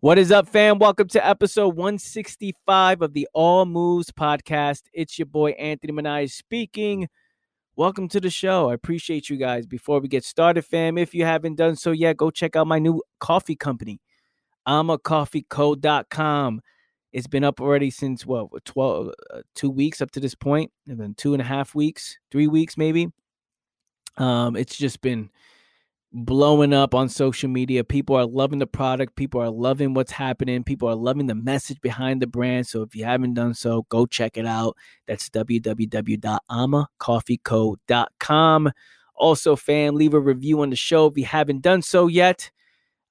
What is up, fam? Welcome to episode 165 of the All Moves podcast. It's your boy Anthony Manai speaking. Welcome to the show. I appreciate you guys. Before we get started, fam, if you haven't done so yet, go check out my new coffee company, amacoffeeco.com. It's been up already since what, 12, uh, two weeks up to this point, and then two and a half weeks, three weeks maybe. Um, it's just been blowing up on social media. People are loving the product. People are loving what's happening. People are loving the message behind the brand. So if you haven't done so, go check it out. That's www.amacoffeeco.com. Also, fam, leave a review on the show if you haven't done so yet.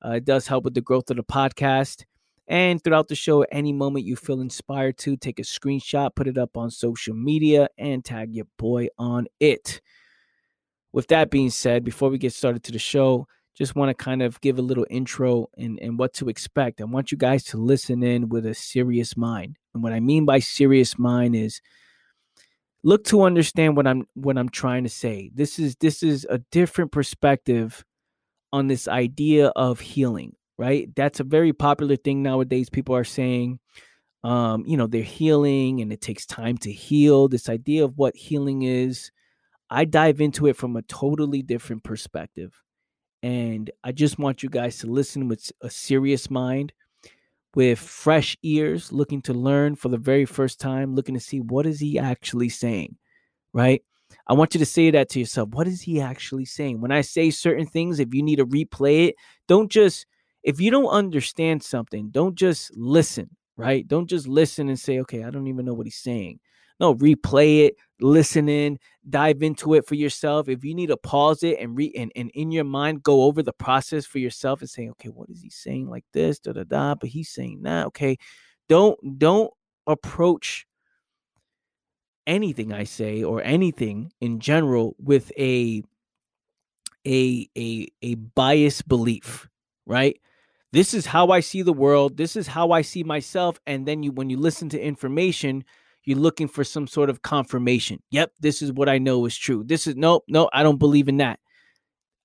Uh, it does help with the growth of the podcast. And throughout the show, at any moment you feel inspired to, take a screenshot, put it up on social media, and tag your boy on it with that being said, before we get started to the show, just want to kind of give a little intro and, and what to expect. I want you guys to listen in with a serious mind. And what I mean by serious mind is look to understand what I'm what I'm trying to say. This is this is a different perspective on this idea of healing, right? That's a very popular thing nowadays. People are saying, um, you know, they're healing and it takes time to heal. This idea of what healing is I dive into it from a totally different perspective. And I just want you guys to listen with a serious mind, with fresh ears, looking to learn for the very first time, looking to see what is he actually saying, right? I want you to say that to yourself. What is he actually saying? When I say certain things, if you need to replay it, don't just if you don't understand something, don't just listen, right? Don't just listen and say, "Okay, I don't even know what he's saying." No, replay it, listen in, dive into it for yourself. If you need to pause it and read and, and in your mind go over the process for yourself and say, okay, what is he saying like this? Da da da. But he's saying that. Okay. Don't don't approach anything I say or anything in general with a a a a biased belief, right? This is how I see the world. This is how I see myself. And then you when you listen to information, you're looking for some sort of confirmation. Yep, this is what I know is true. This is no, no, I don't believe in that.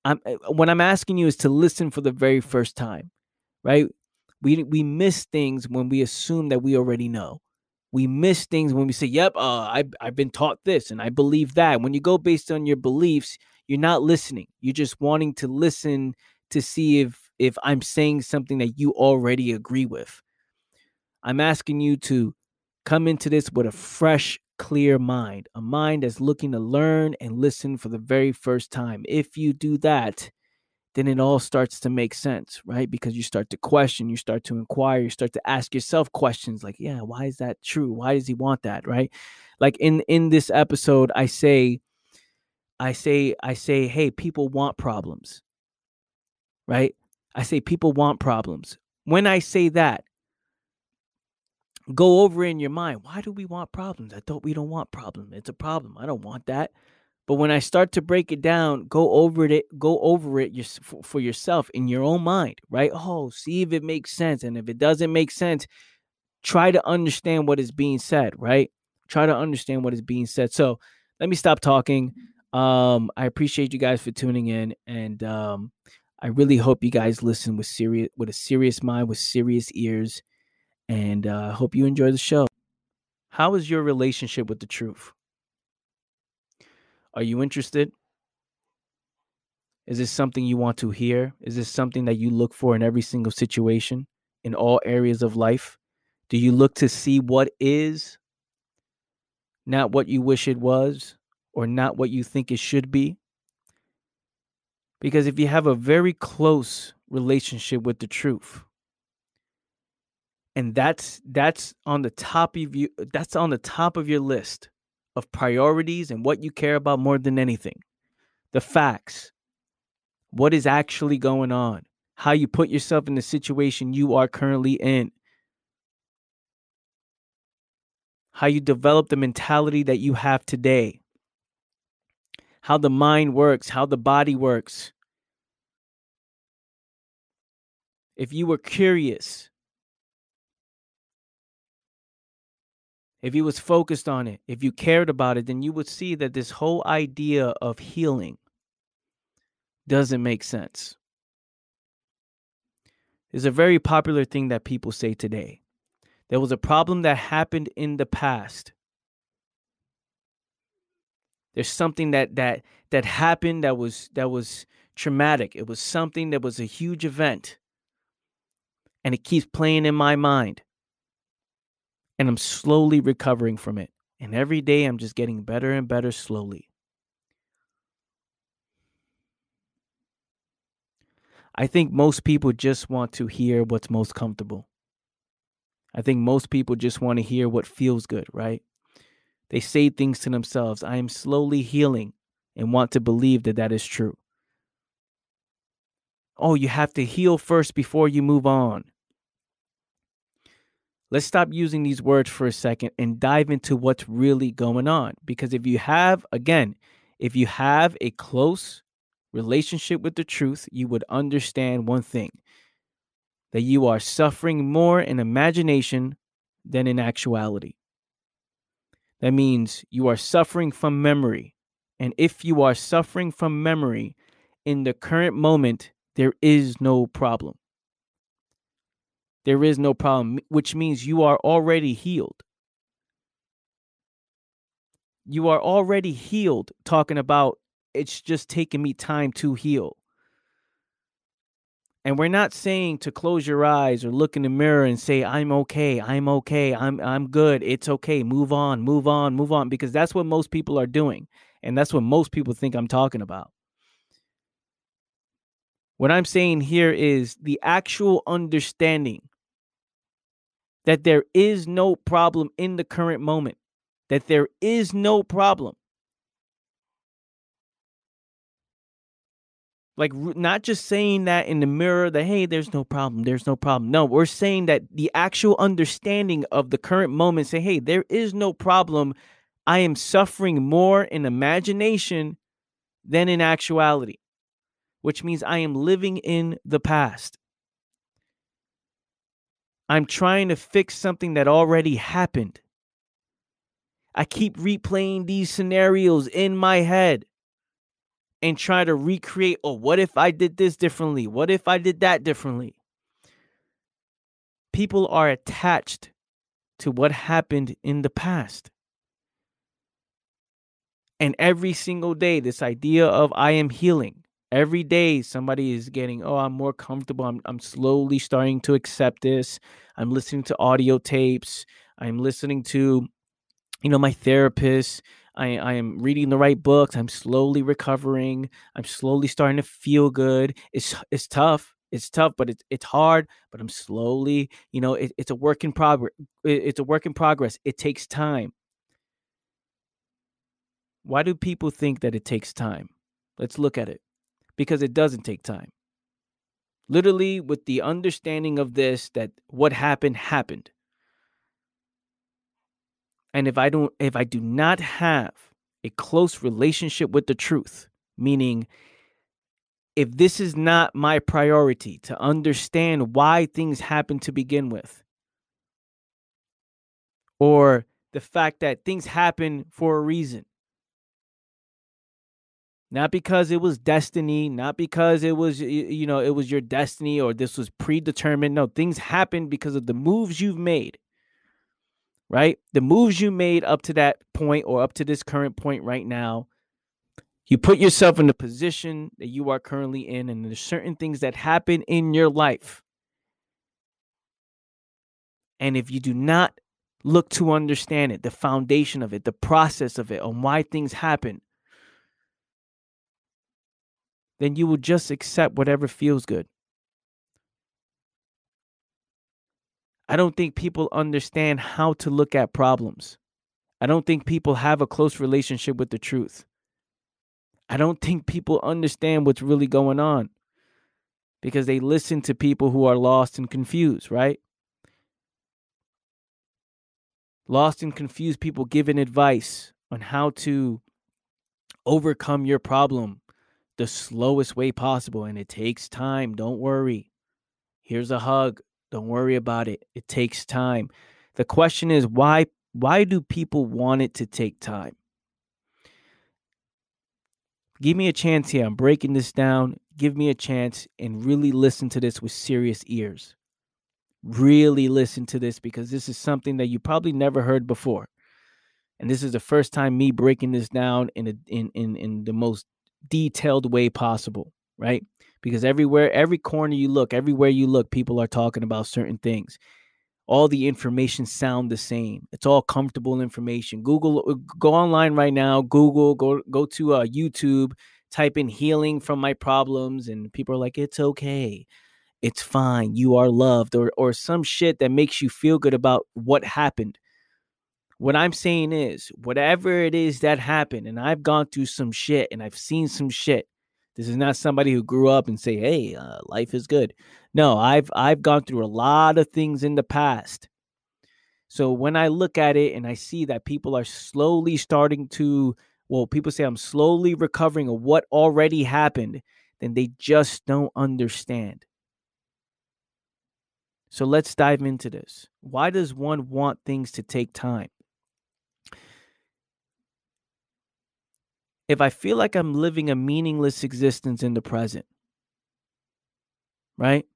I'm eh, what I'm asking you is to listen for the very first time, right? We we miss things when we assume that we already know. We miss things when we say, "Yep, uh, I I've been taught this and I believe that." When you go based on your beliefs, you're not listening. You're just wanting to listen to see if if I'm saying something that you already agree with. I'm asking you to Come into this with a fresh, clear mind, a mind that's looking to learn and listen for the very first time. If you do that, then it all starts to make sense, right? Because you start to question, you start to inquire, you start to ask yourself questions like, yeah, why is that true? Why does he want that, right? Like in in this episode, I say I say I say, hey, people want problems. Right? I say people want problems. When I say that, go over in your mind why do we want problems? I thought we don't want problem it's a problem. I don't want that. But when i start to break it down go over it go over it for yourself in your own mind right? Oh see if it makes sense and if it doesn't make sense try to understand what is being said right? Try to understand what is being said. So let me stop talking. Um i appreciate you guys for tuning in and um i really hope you guys listen with serious with a serious mind with serious ears and I uh, hope you enjoy the show. How is your relationship with the truth? Are you interested? Is this something you want to hear? Is this something that you look for in every single situation, in all areas of life? Do you look to see what is, not what you wish it was, or not what you think it should be? Because if you have a very close relationship with the truth, and that's that's on the top of you that's on the top of your list of priorities and what you care about more than anything. The facts. What is actually going on? How you put yourself in the situation you are currently in. How you develop the mentality that you have today. How the mind works how the body works. If you were curious if you was focused on it, if you cared about it, then you would see that this whole idea of healing doesn't make sense. is a very popular thing that people say today. There was a problem that happened in the past. There's something that that that happened that was that was traumatic. It was something that was a huge event. And it keeps playing in my mind. And I'm slowly recovering from it. And every day I'm just getting better and better slowly. I think most people just want to hear what's most comfortable. I think most people just want to hear what feels good, right? They say things to themselves I am slowly healing and want to believe that that is true. Oh, you have to heal first before you move on. Let's stop using these words for a second and dive into what's really going on. Because if you have, again, if you have a close relationship with the truth, you would understand one thing that you are suffering more in imagination than in actuality. That means you are suffering from memory. And if you are suffering from memory in the current moment, there is no problem. There is no problem, which means you are already healed. You are already healed, talking about it's just taking me time to heal. And we're not saying to close your eyes or look in the mirror and say, I'm okay, I'm okay, I'm I'm good, it's okay, move on, move on, move on, because that's what most people are doing. And that's what most people think I'm talking about. What I'm saying here is the actual understanding that there is no problem in the current moment, that there is no problem. Like, not just saying that in the mirror that, hey, there's no problem, there's no problem. No, we're saying that the actual understanding of the current moment say, hey, there is no problem. I am suffering more in imagination than in actuality, which means I am living in the past. I'm trying to fix something that already happened. I keep replaying these scenarios in my head and try to recreate oh, what if I did this differently? What if I did that differently? People are attached to what happened in the past. And every single day, this idea of I am healing, every day somebody is getting oh i'm more comfortable. I'm, I'm slowly starting to accept this. I'm listening to audio tapes. I'm listening to you know my therapist. I, I am reading the right books. I'm slowly recovering. I'm slowly starting to feel good. It's it's tough. It's tough but it's it's hard but i'm slowly you know it, it's a work in progress it, it's a work in progress. It takes time. Why do people think that it takes time? Let's look at it because it doesn't take time. Literally, with the understanding of this, that what happened happened. And if I don't, if I do not have a close relationship with the truth, meaning if this is not my priority to understand why things happen to begin with, or the fact that things happen for a reason, not because it was destiny, not because it was you know, it was your destiny or this was predetermined. No, things happened because of the moves you've made. Right? The moves you made up to that point or up to this current point right now. You put yourself in the position that you are currently in and there's certain things that happen in your life. And if you do not look to understand it, the foundation of it, the process of it, on why things happen, then you will just accept whatever feels good. I don't think people understand how to look at problems. I don't think people have a close relationship with the truth. I don't think people understand what's really going on because they listen to people who are lost and confused, right? Lost and confused people giving advice on how to overcome your problem the slowest way possible. And it takes time. Don't worry. Here's a hug. Don't worry about it. It takes time. The question is why why do people want it to take time? Give me a chance here. I'm breaking this down. give me a chance and really listen to this with serious ears. Really listen to this because this is something that you probably never heard before. And this is the first time me breaking this down in a, in in in the most detailed way possible, right? Because everywhere, every corner you look, everywhere you look, people are talking about certain things. All the information sound the same. It's all comfortable information. Google, uh, go online right now. Google, go go to uh, YouTube. Type in healing from my problems, and people are like, "It's okay, it's fine. You are loved," or or some shit that makes you feel good about what happened. What I'm saying is, whatever it is that happened, and I've gone through some shit, and I've seen some shit this is not somebody who grew up and say, "Hey, uh, life is good." No, I've I've gone through a lot of things in the past. So when I look at it and I see that people are slowly starting to, well, people say I'm slowly recovering of what already happened, then they just don't understand. So let's dive into this. Why does one want things to take time? If I feel like I'm living a meaningless existence in the present, right?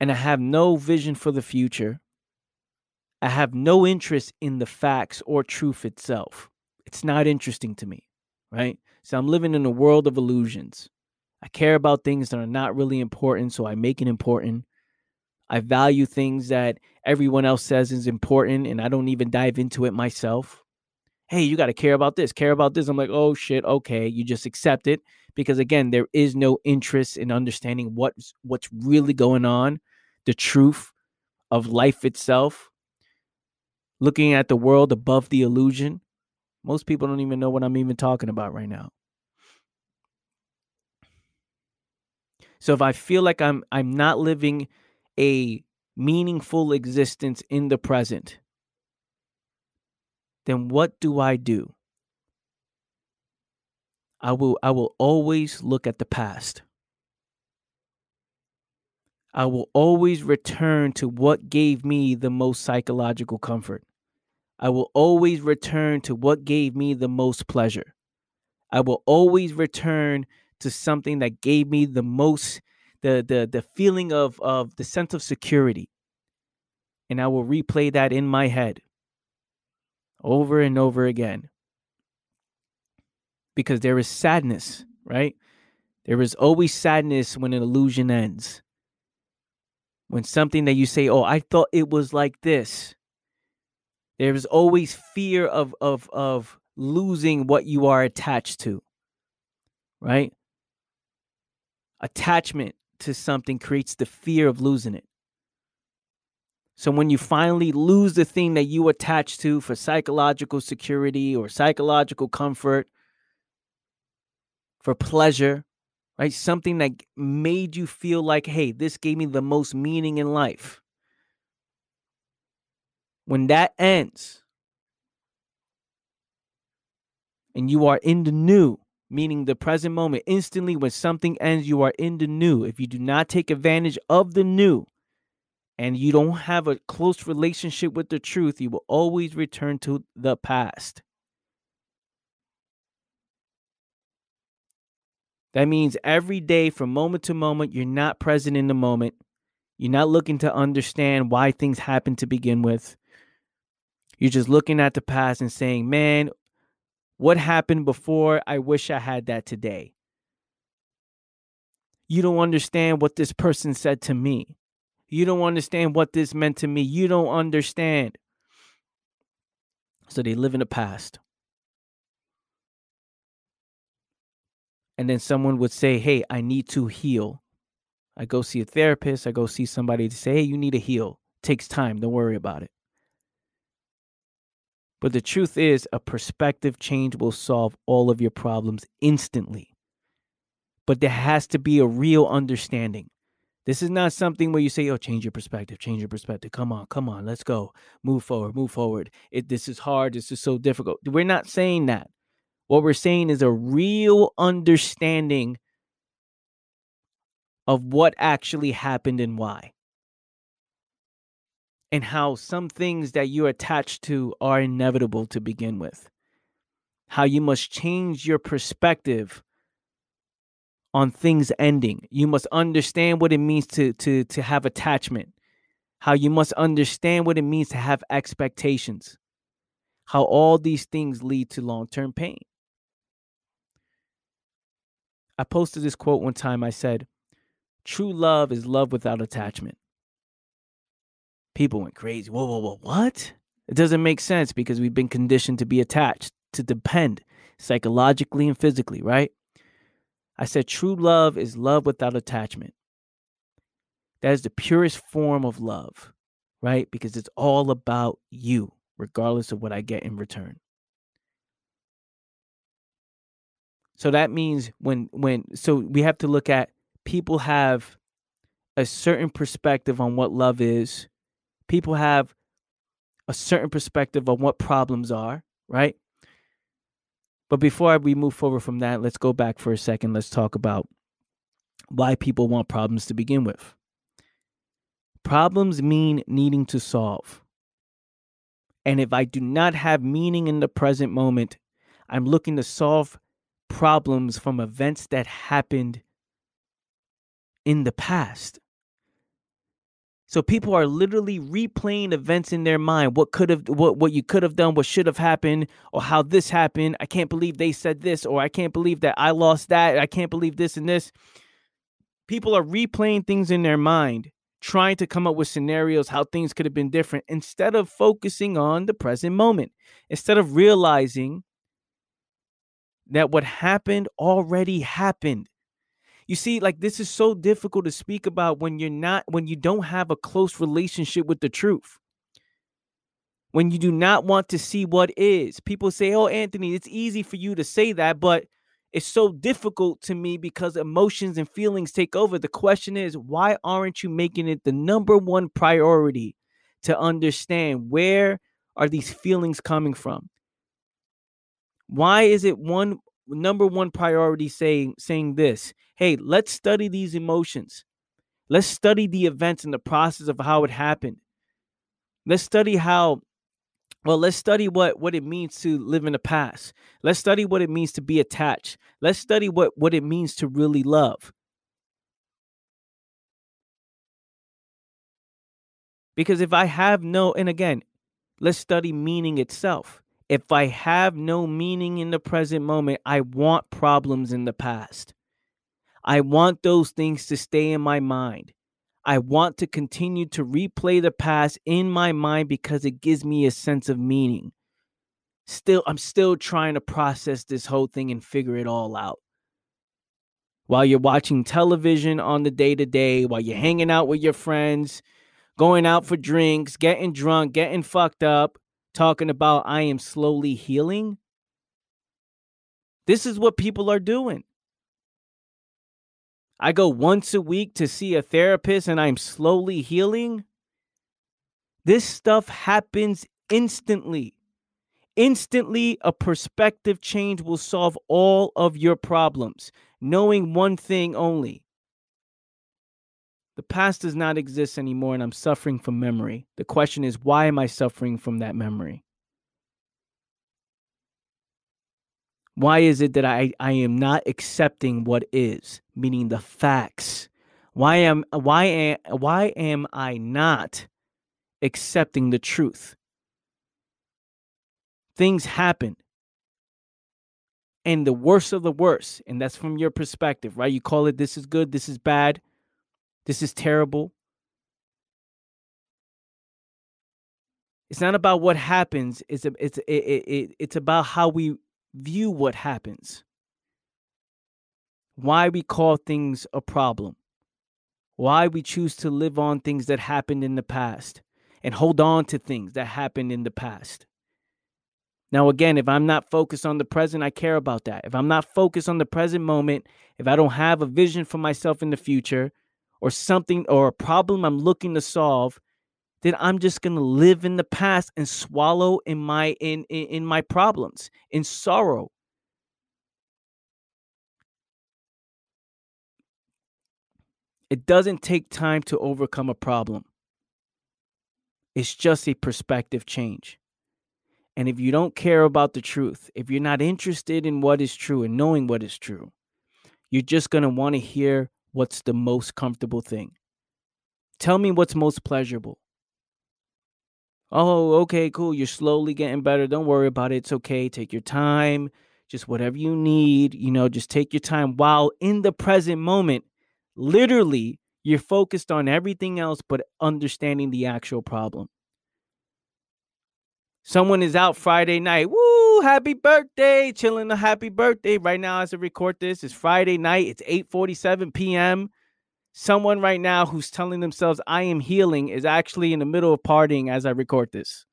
And I have no vision for the future, I have no interest in the facts or truth itself. It's not interesting to me, right? So I'm living in a world of illusions. I care about things that are not really important, so I make it important. I value things that everyone else says is important, and I don't even dive into it myself hey, you got to care about this, care about this. I'm like, oh shit, okay. You just accept it because again, there is no interest in understanding what's what's really going on, the truth of life itself. Looking at the world above the illusion. Most people don't even know what I'm even talking about right now. So if I feel like I'm I'm not living a meaningful existence in the present, then what do I do? I will I will always look at the past. I will always return to what gave me the most psychological comfort. I will always return to what gave me the most pleasure. I will always return to something that gave me the most the the the feeling of of the sense of security. And I will replay that in my head over and over again. Because there is sadness, right? There is always sadness when an illusion ends. When something that you say, oh, I thought it was like this. There is always fear of of of losing what you are attached to. Right? Attachment to something creates the fear of losing it. So when you finally lose the thing that you attach to for psychological security or psychological comfort, for pleasure, right? Something that made you feel like, hey, this gave me the most meaning in life. When that ends and you are in the new, meaning the present moment, instantly when something ends, you are in the new. If you do not take advantage of the new, and you don't have a close relationship with the truth, you will always return to the past. That means every day, from moment to moment, you're not present in the moment. You're not looking to understand why things happen to begin with. You're just looking at the past and saying, man, what happened before? I wish I had that today. You don't understand what this person said to me. You don't understand what this meant to me. You don't understand. So they live in the past. And then someone would say, Hey, I need to heal. I go see a therapist. I go see somebody to say, Hey, you need to heal. It takes time. Don't worry about it. But the truth is, a perspective change will solve all of your problems instantly. But there has to be a real understanding. This is not something where you say, "Oh, change your perspective, change your perspective. Come on, come on, let's go, move forward, move forward." It this is hard. This is so difficult. We're not saying that. What we're saying is a real understanding of what actually happened and why, and how some things that you're attached to are inevitable to begin with. How you must change your perspective on things ending. You must understand what it means to to to have attachment. How you must understand what it means to have expectations. How all these things lead to long-term pain. I posted this quote one time. I said, True love is love without attachment. People went crazy. Whoa, whoa, whoa, what? It doesn't make sense because we've been conditioned to be attached, to depend psychologically and physically, right? I said, true love is love without attachment. That is the purest form of love, right? Because it's all about you, regardless of what I get in return. So that means when when so we have to look at people have a certain perspective on what love is. People have a certain perspective on what problems are, right? But before we move forward from that, let's go back for a second. Let's talk about why people want problems to begin with. Problems mean needing to solve. And if I do not have meaning in the present moment, I'm looking to solve problems from events that happened in the past. So people are literally replaying events in their mind. What could have what what you could have done, what should have happened, or how this happened. I can't believe they said this, or I can't believe that I lost that. I can't believe this and this. People are replaying things in their mind, trying to come up with scenarios how things could have been different instead of focusing on the present moment. Instead of realizing that what happened already happened. You see, like this is so difficult to speak about when you're not, when you don't have a close relationship with the truth. When you do not want to see what is. People say, Oh, Anthony, it's easy for you to say that, but it's so difficult to me because emotions and feelings take over. The question is, why aren't you making it the number one priority to understand where are these feelings coming from? Why is it one number one priority saying saying this? Hey, let's study these emotions. Let's study the events and the process of how it happened. Let's study how well, let's study what what it means to live in the past. Let's study what it means to be attached. Let's study what what it means to really love. Because if I have no and again, let's study meaning itself. If I have no meaning in the present moment, I want problems in the past. I want those things to stay in my mind. I want to continue to replay the past in my mind because it gives me a sense of meaning. Still, I'm still trying to process this whole thing and figure it all out. While you're watching television on the day to day, while you're hanging out with your friends, going out for drinks, getting drunk, getting fucked up, talking about I am slowly healing. This is what people are doing. I go once a week to see a therapist and I'm slowly healing. This stuff happens instantly. Instantly, a perspective change will solve all of your problems, knowing one thing only the past does not exist anymore and I'm suffering from memory. The question is, why am I suffering from that memory? Why is it that I, I am not accepting what is, meaning the facts? Why am why am why am I not accepting the truth? Things happen. And the worst of the worst, and that's from your perspective, right? You call it this is good, this is bad. This is terrible. It's not about what happens. It's it's it, it, it's about how we view what happens. Why we call things a problem. Why we choose to live on things that happened in the past and hold on to things that happened in the past. Now, again, if I'm not focused on the present, I care about that. If I'm not focused on the present moment, if I don't have a vision for myself in the future, or something or a problem I'm looking to solve, then I'm just gonna live in the past and swallow in my in in, in my problems, in sorrow. It doesn't take time to overcome a problem. It's just a perspective change. And if you don't care about the truth, if you're not interested in what is true and knowing what is true, you're just going to want to hear what's the most comfortable thing. Tell me what's most pleasurable. Oh, okay, cool. You're slowly getting better. Don't worry about it. It's okay. Take your time. Just whatever you need, you know, just take your time while in the present moment, literally, you're focused on everything else but understanding the actual problem. Someone is out Friday night. Woo, happy birthday. Chilling a happy birthday. Right now, as I record this, it's Friday night. It's 8:47 p.m. Someone right now who's telling themselves I am healing is actually in the middle of partying as I record this.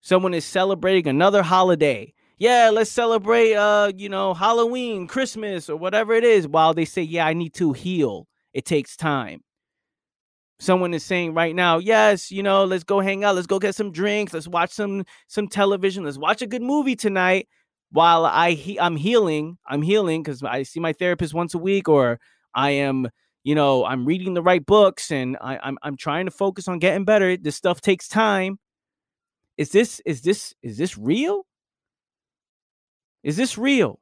Someone is celebrating another holiday. Yeah, let's celebrate uh, you know, Halloween, Christmas, or whatever it is, while they say, Yeah, I need to heal. It takes time someone is saying right now yes you know let's go hang out let's go get some drinks let's watch some some television let's watch a good movie tonight while i he- i'm healing i'm healing because i see my therapist once a week or i am you know i'm reading the right books and I, I'm, I'm trying to focus on getting better this stuff takes time. Is this is this is this real? Is this real?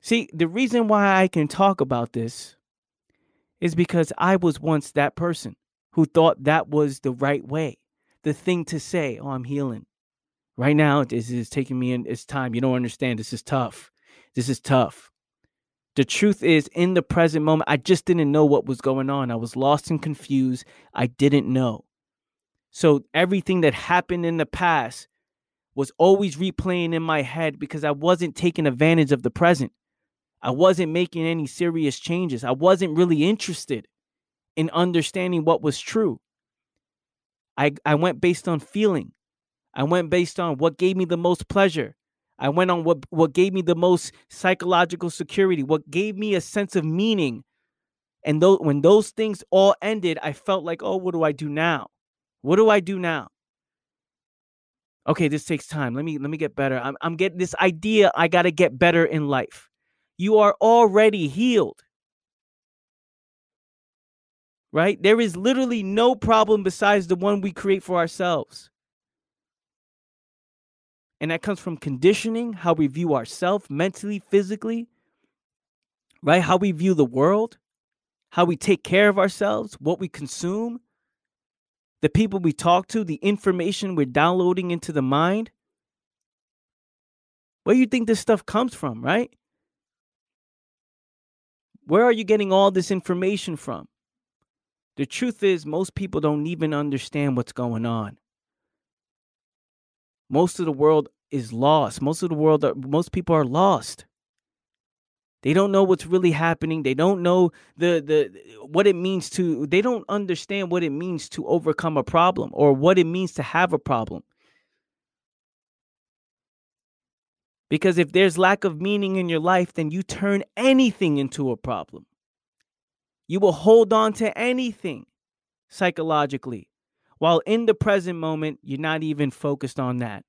See, the reason why I can talk about this is because I was once that person who thought that was the right way, the thing to say, oh, I'm healing. Right now, this is taking me in it's time. You don't understand. This is tough. This is tough. The truth is, in the present moment, I just didn't know what was going on. I was lost and confused. I didn't know. So everything that happened in the past was always replaying in my head because I wasn't taking advantage of the present. I wasn't making any serious changes. I wasn't really interested in understanding what was true. I, I went based on feeling. I went based on what gave me the most pleasure. I went on what, what gave me the most psychological security, what gave me a sense of meaning. And those, when those things all ended, I felt like, oh, what do I do now? What do I do now? Okay, this takes time. Let me let me get better. I'm I'm getting this idea I got to get better in life you are already healed. Right? There is literally no problem besides the one we create for ourselves. And that comes from conditioning, how we view ourselves mentally, physically, right? How we view the world, how we take care of ourselves, what we consume, the people we talk to, the information we're downloading into the mind. Where do you think this stuff comes from, right? Where are you getting all this information from? The truth is, most people don't even understand what's going on. Most of the world is lost. Most of the world, are, most people are lost. They don't know what's really happening. They don't know the the what it means to. They don't understand what it means to overcome a problem or what it means to have a problem. Because if there's lack of meaning in your life, then you turn anything into a problem. You will hold on to anything psychologically, while in the present moment, you're not even focused on that.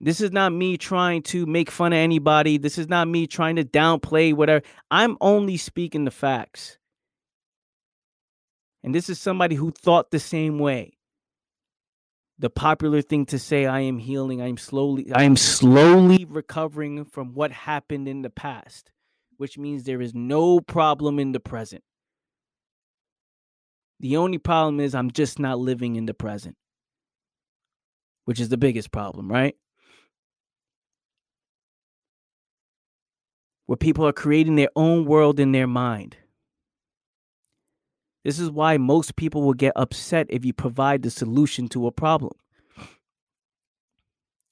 This is not me trying to make fun of anybody. This is not me trying to downplay whatever. I'm only speaking the facts. And this is somebody who thought the same way the popular thing to say i am healing i'm slowly i am slowly recovering from what happened in the past which means there is no problem in the present. The only problem is i'm just not living in the present which is the biggest problem right? Where people are creating their own world in their mind this is why most people will get upset if you provide the solution to a problem.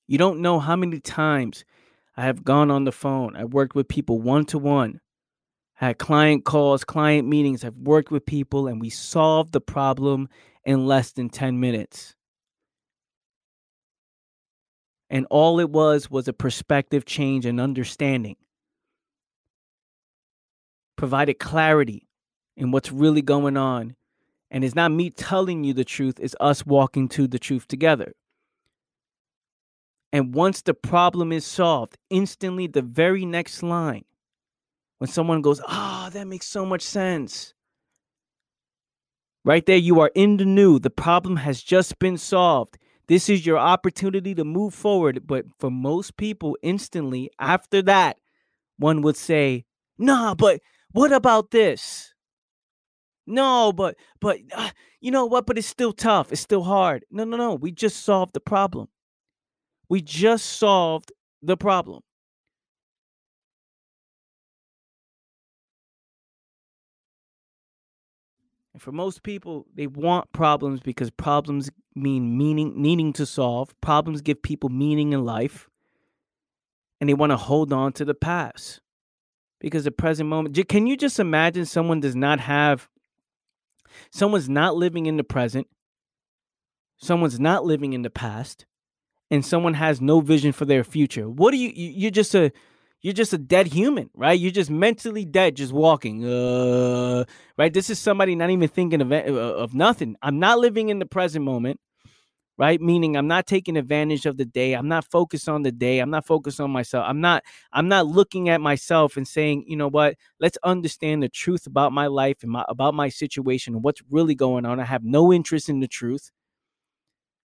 You don't know how many times I have gone on the phone. I worked with people one to one, had client calls, client meetings. I've worked with people and we solved the problem in less than 10 minutes. And all it was was a perspective change and understanding. Provided clarity and what's really going on. And it's not me telling you the truth, it's us walking to the truth together. And once the problem is solved, instantly the very next line, when someone goes, Ah, oh, that makes so much sense. Right there, you are in the new. The problem has just been solved. This is your opportunity to move forward. But for most people, instantly after that, one would say, nah, but what about this? No, but but uh, you know what? But it's still tough. It's still hard. No, no, no. We just solved the problem. We just solved the problem. And for most people, they want problems because problems mean meaning, needing to solve. Problems give people meaning in life. And they want to hold on to the past because the present moment. Can you just imagine someone does not have, someone's not living in the present, someone's not living in the past, and someone has no vision for their future? What do you, you're just a, you're just a dead human, right? You're just mentally dead, just walking. Uh, right? This is somebody not even thinking of uh, of nothing. I'm not living in the present moment, right? Meaning I'm not taking advantage of the day. I'm not focused on the day. I'm not focused on myself. I'm not I'm not looking at myself and saying, you know what? Let's understand the truth about my life and my, about my situation and what's really going on. I have no interest in the truth,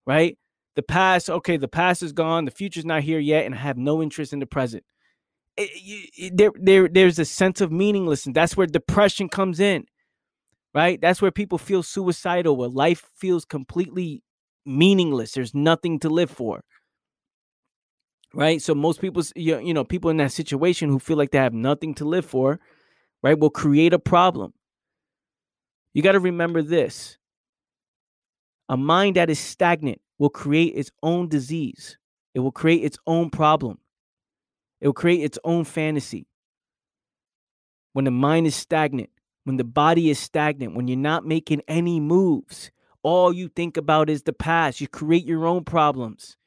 right? The past, okay, the past is gone. The future's not here yet, and I have no interest in the present eh, it, it, there, there, there's a sense of meaninglessness. That's where depression comes in, right? That's where people feel suicidal, where life feels completely meaningless. There's nothing to live for, right? So most people, you know, people in that situation who feel like they have nothing to live for, right, will create a problem. You got to remember this: a mind that is stagnant will create its own disease. It will create its own problem. It will create its own fantasy. When the mind is stagnant, when the body is stagnant, when you're not making any moves, all you think about is the past. You create your own problems.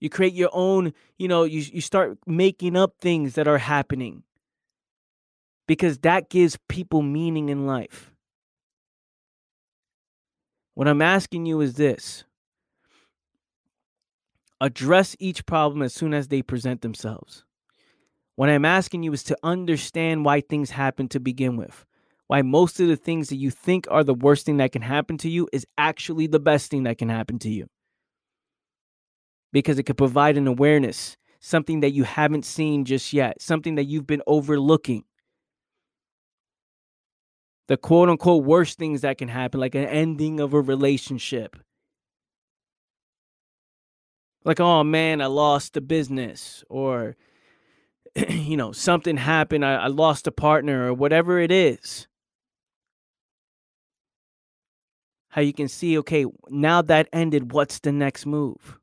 You create your own, you know, you, you start making up things that are happening because that gives people meaning in life. What I'm asking you is this address each problem as soon as they present themselves. What I'm asking you is to understand why things happen to begin with. Why most of the things that you think are the worst thing that can happen to you is actually the best thing that can happen to you. Because it could provide an awareness, something that you haven't seen just yet, something that you've been overlooking. The quote unquote worst things that can happen, like an ending of a relationship, like oh man i lost the business or you know something happened I, I lost a partner or whatever it is how you can see okay now that ended what's the next move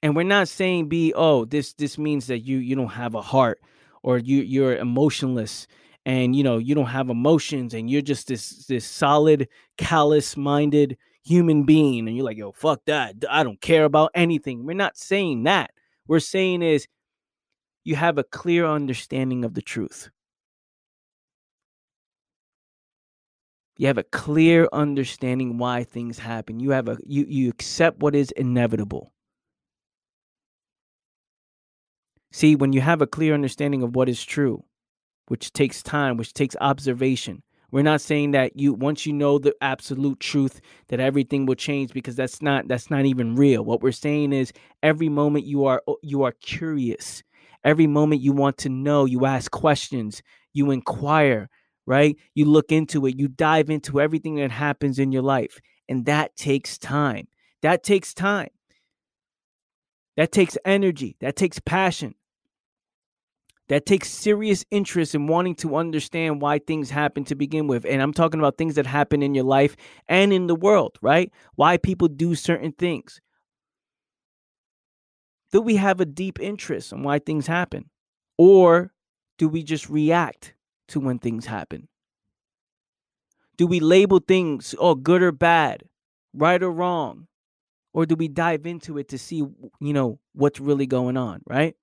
and we're not saying be oh this this means that you you don't have a heart or you you're emotionless and you know you don't have emotions and you're just this this solid callous minded human being and you're like, yo, fuck that. I don't care about anything. We're not saying that. We're saying is you have a clear understanding of the truth. You have a clear understanding why things happen. You have a you you accept what is inevitable. See, when you have a clear understanding of what is true, which takes time, which takes observation, we're not saying that you once you know the absolute truth that everything will change because that's not that's not even real. What we're saying is every moment you are oh, you are curious. Every moment you want to know, you ask questions, you inquire, right? You look into it, you dive into everything that happens in your life. And that takes time. That takes time. That takes energy. That takes passion that takes serious interest in wanting to understand why things happen to begin with. And I'm talking about things that happen in your life and in the world, right? Why people do certain things. Do we have a deep interest in why things happen? Or do we just react to when things happen? Do we label things, oh, good or bad, right or wrong? Or do we dive into it to see, you know, what's really going on, right?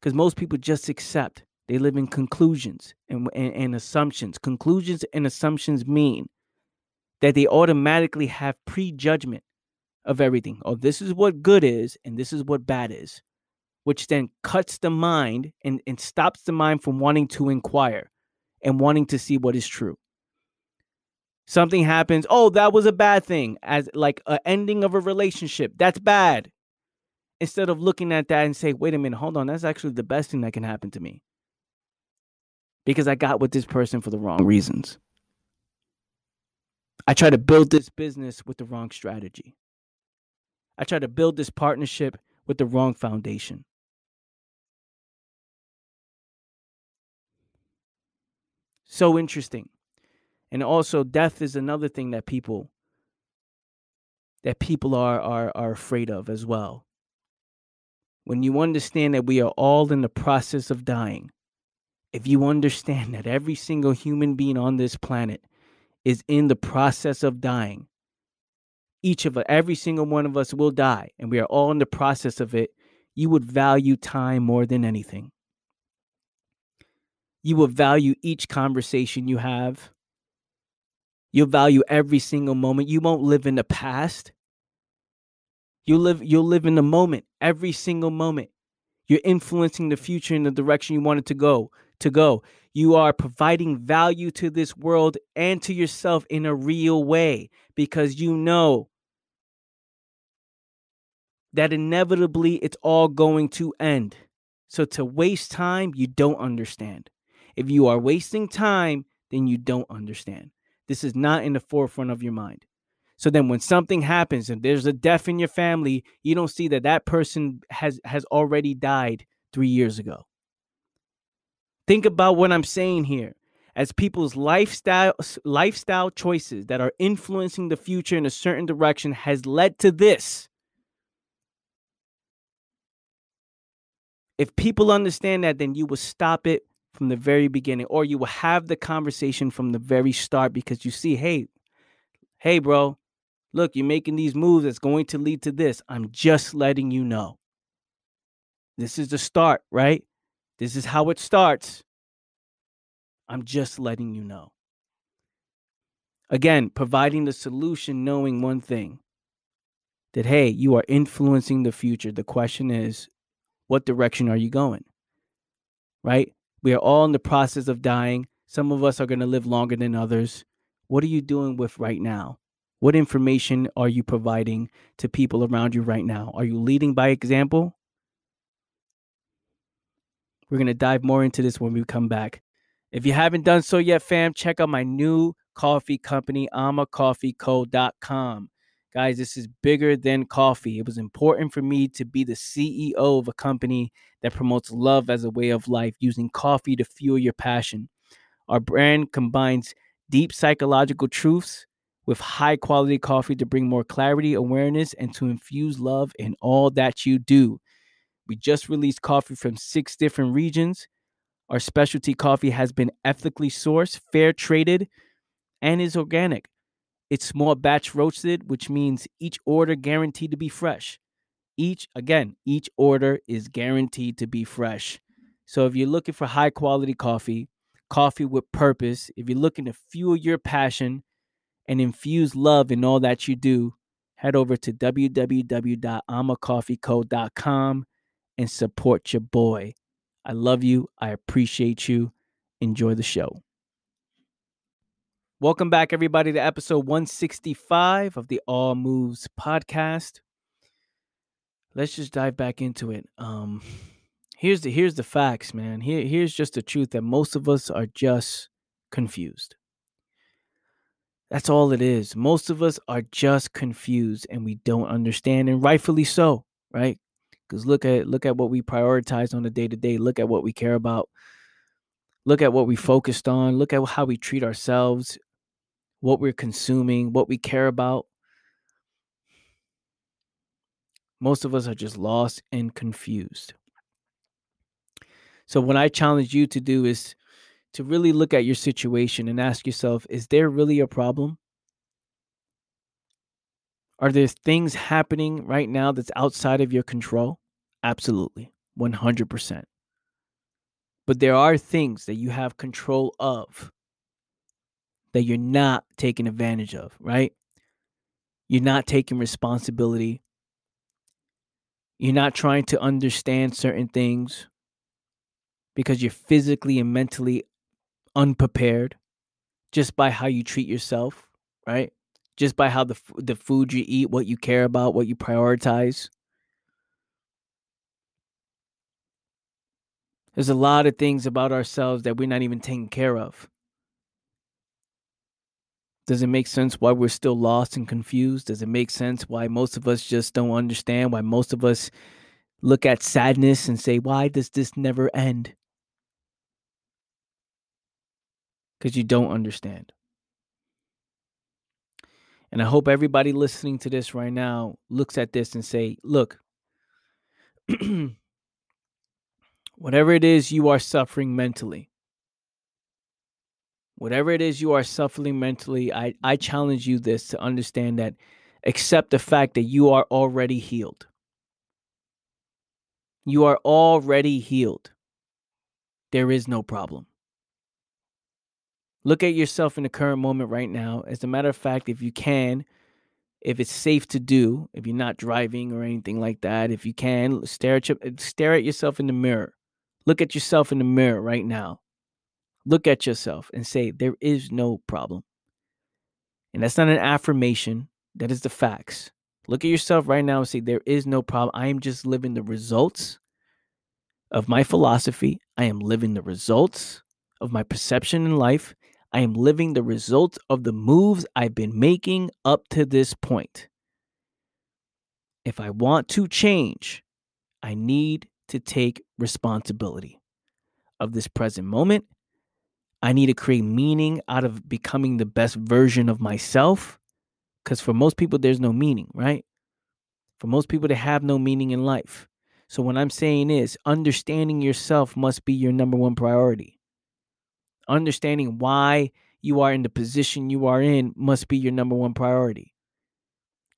because most people just accept. They live in conclusions and, and, and assumptions. Conclusions and assumptions mean that they automatically have prejudgment of everything. Oh, this is what good is, and this is what bad is, which then cuts the mind and, and stops the mind from wanting to inquire and wanting to see what is true. Something happens, oh, that was a bad thing, as like an ending of a relationship. That's bad. Instead of looking at that and say, wait a minute, hold on, that's actually the best thing that can happen to me. Because I got with this person for the wrong reasons. I try to build this business with the wrong strategy. I try to build this partnership with the wrong foundation. So interesting. And also death is another thing that people that people are are are afraid of as well. When you understand that we are all in the process of dying, if you understand that every single human being on this planet is in the process of dying, each of us, every single one of us will die, and we are all in the process of it, you would value time more than anything. You will value each conversation you have. You'll value every single moment. You won't live in the past. You live you'll live in the moment, every single moment. You're influencing the future in the direction you want it to go, to go. You are providing value to this world and to yourself in a real way because you know that inevitably it's all going to end. So to waste time, you don't understand. If you are wasting time, then you don't understand. This is not in the forefront of your mind. So then when something happens and there's a death in your family, you don't see that that person has has already died 3 years ago. Think about what I'm saying here. As people's lifestyle lifestyle choices that are influencing the future in a certain direction has led to this. If people understand that, then you will stop it from the very beginning, or you will have the conversation from the very start because you see, hey, hey, bro, look, you're making these moves that's going to lead to this. I'm just letting you know. This is the start, right? This is how it starts. I'm just letting you know. Again, providing the solution, knowing one thing that, hey, you are influencing the future. The question is, what direction are you going? Right? We are all in the process of dying. Some of us are going to live longer than others. What are you doing with right now? What information are you providing to people around you right now? Are you leading by example? We're going to dive more into this when we come back. If you haven't done so yet, fam, check out my new coffee company, amacoffeeco.com. Guys, this is bigger than coffee. It was important for me to be the CEO of a company that promotes love as a way of life, using coffee to fuel your passion. Our brand combines deep psychological truths with high quality coffee to bring more clarity, awareness, and to infuse love in all that you do. We just released coffee from six different regions. Our specialty coffee has been ethically sourced, fair traded, and is organic. It's small batch roasted, which means each order guaranteed to be fresh. Each, again, each order is guaranteed to be fresh. So if you're looking for high quality coffee, coffee with purpose, if you're looking to fuel your passion and infuse love in all that you do, head over to www.amacoffeeco.com and support your boy. I love you. I appreciate you. Enjoy the show. Welcome back, everybody, to episode 165 of the All Moves podcast. Let's just dive back into it. Um, here's the here's the facts, man. Here here's just the truth that most of us are just confused. That's all it is. Most of us are just confused and we don't understand, and rightfully so, right? Because look at look at what we prioritize on a day to day. Look at what we care about. Look at what we focused on. Look at how we treat ourselves what we're consuming, what we care about. Most of us are just lost and confused. So, what I challenge you to do is to really look at your situation and ask yourself is there really a problem? Are there things happening right now that's outside of your control? Absolutely, 100%. But there are things that you have control of that you're not taking advantage of, right? You're not taking responsibility. You're not trying to understand certain things because you're physically and mentally unprepared just by how you treat yourself, right? Just by how the the food you eat, what you care about, what you prioritize. There's a lot of things about ourselves that we're not even taking care of. Does it make sense why we're still lost and confused? Does it make sense why most of us just don't understand? Why most of us look at sadness and say, why does this never end? Because you don't understand. And I hope everybody listening to this right now looks at this and say, look, whatever it is you are suffering mentally, whatever it is you are suffering mentally, I, I challenge you this to understand that accept the fact that you are already healed. You are already healed. There is no problem. Look at yourself in the current moment right now. As a matter of fact, if you can, if it's safe to do, if you're not driving or anything like that, if you can, stare at your, stare at yourself in the mirror. Look at yourself in the mirror right now. Look at yourself and say there is no problem. And that's not an affirmation, that is the facts. Look at yourself right now and say there is no problem. I am just living the results of my philosophy. I am living the results of my perception in life. I am living the results of the moves I've been making up to this point. If I want to change, I need to take responsibility of this present moment. I need to create meaning out of becoming the best version of myself. Because for most people, there's no meaning, right? For most people, they have no meaning in life. So, what I'm saying is, understanding yourself must be your number one priority understanding why you are in the position you are in must be your number one priority.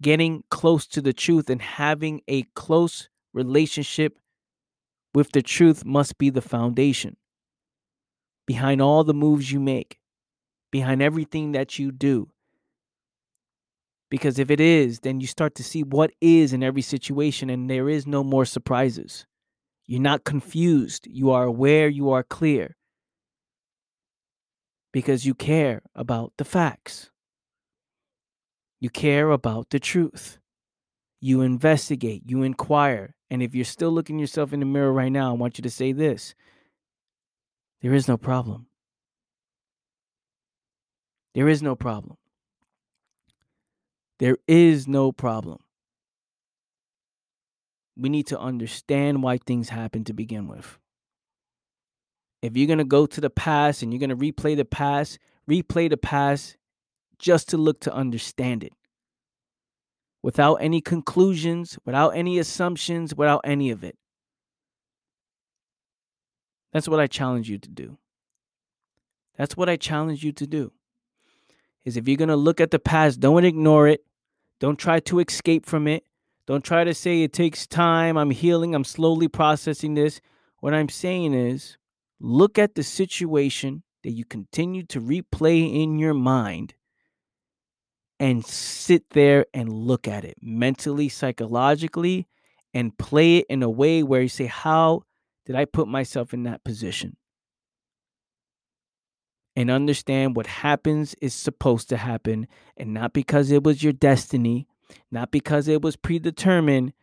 Getting close to the truth and having a close relationship with the truth must be the foundation. Behind all the moves you make, behind everything that you do. Because if it is, then you start to see what is in every situation, and there is no more surprises. You're not confused. You are aware, you are clear because you care about the facts. You care about the truth. You investigate, you inquire. And if you're still looking yourself in the mirror right now, I want you to say this there is no problem. There is no problem. There is no problem. We need to understand why things happen to begin with. If you're going to go to the past and you're going to replay the past, replay the past just to look to understand it. Without any conclusions, without any assumptions, without any of it. That's what I challenge you to do. That's what I challenge you to do. Is if you're going to look at the past, don't ignore it. Don't try to escape from it. Don't try to say it takes time. I'm healing. I'm slowly processing this. What I'm saying is look at the situation that you continue to replay in your mind and sit there and look at it mentally, psychologically, and play it in a way where you say, How did I put myself in that position? And understand what happens is supposed to happen, and not because it was your destiny, not because it was predetermined,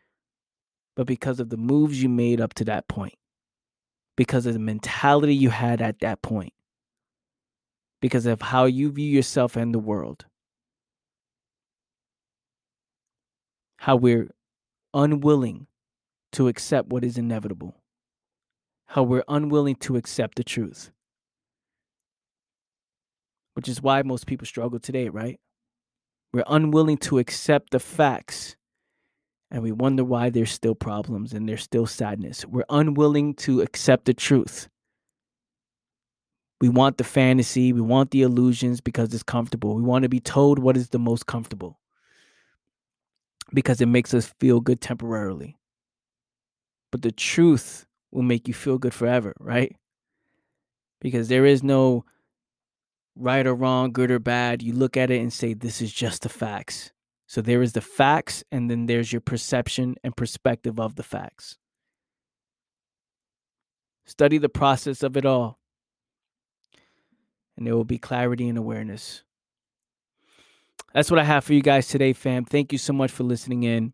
but because of the moves you made up to that point because of the mentality you had at that point, because of how you view yourself and the world. How we're unwilling to accept what is inevitable, how we're unwilling to accept the truth, which is why most people struggle today, right? We're unwilling to accept the facts and we wonder why there's still problems and there's still sadness. We're unwilling to accept the truth. We want the fantasy, we want the illusions because it's comfortable. We want to be told what is the most comfortable because it makes us feel good temporarily. But the truth will make you feel good forever, right? Because there is no right or wrong, good or bad. You look at it and say, this is just the facts. So there is the facts, and then there's your perception and perspective of the facts. Study the process of it all, and there will be clarity and awareness. that's what I have for you guys today, fam. Thank you so much for listening in.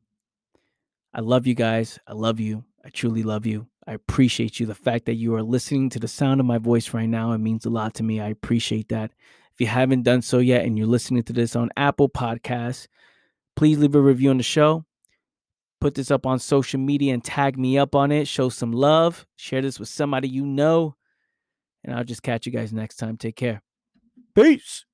I love you guys. I love you. I truly love you. I appreciate you. The fact that you are listening to the sound of my voice right now, it means a lot to me. I appreciate that. If you haven't done so yet and you're listening to this on Apple Podcasts, please leave a review on the show. Put this up on social media and tag me up on it. Show some love. Share this with somebody you know. And I'll just catch you guys next time. Take care. Peace.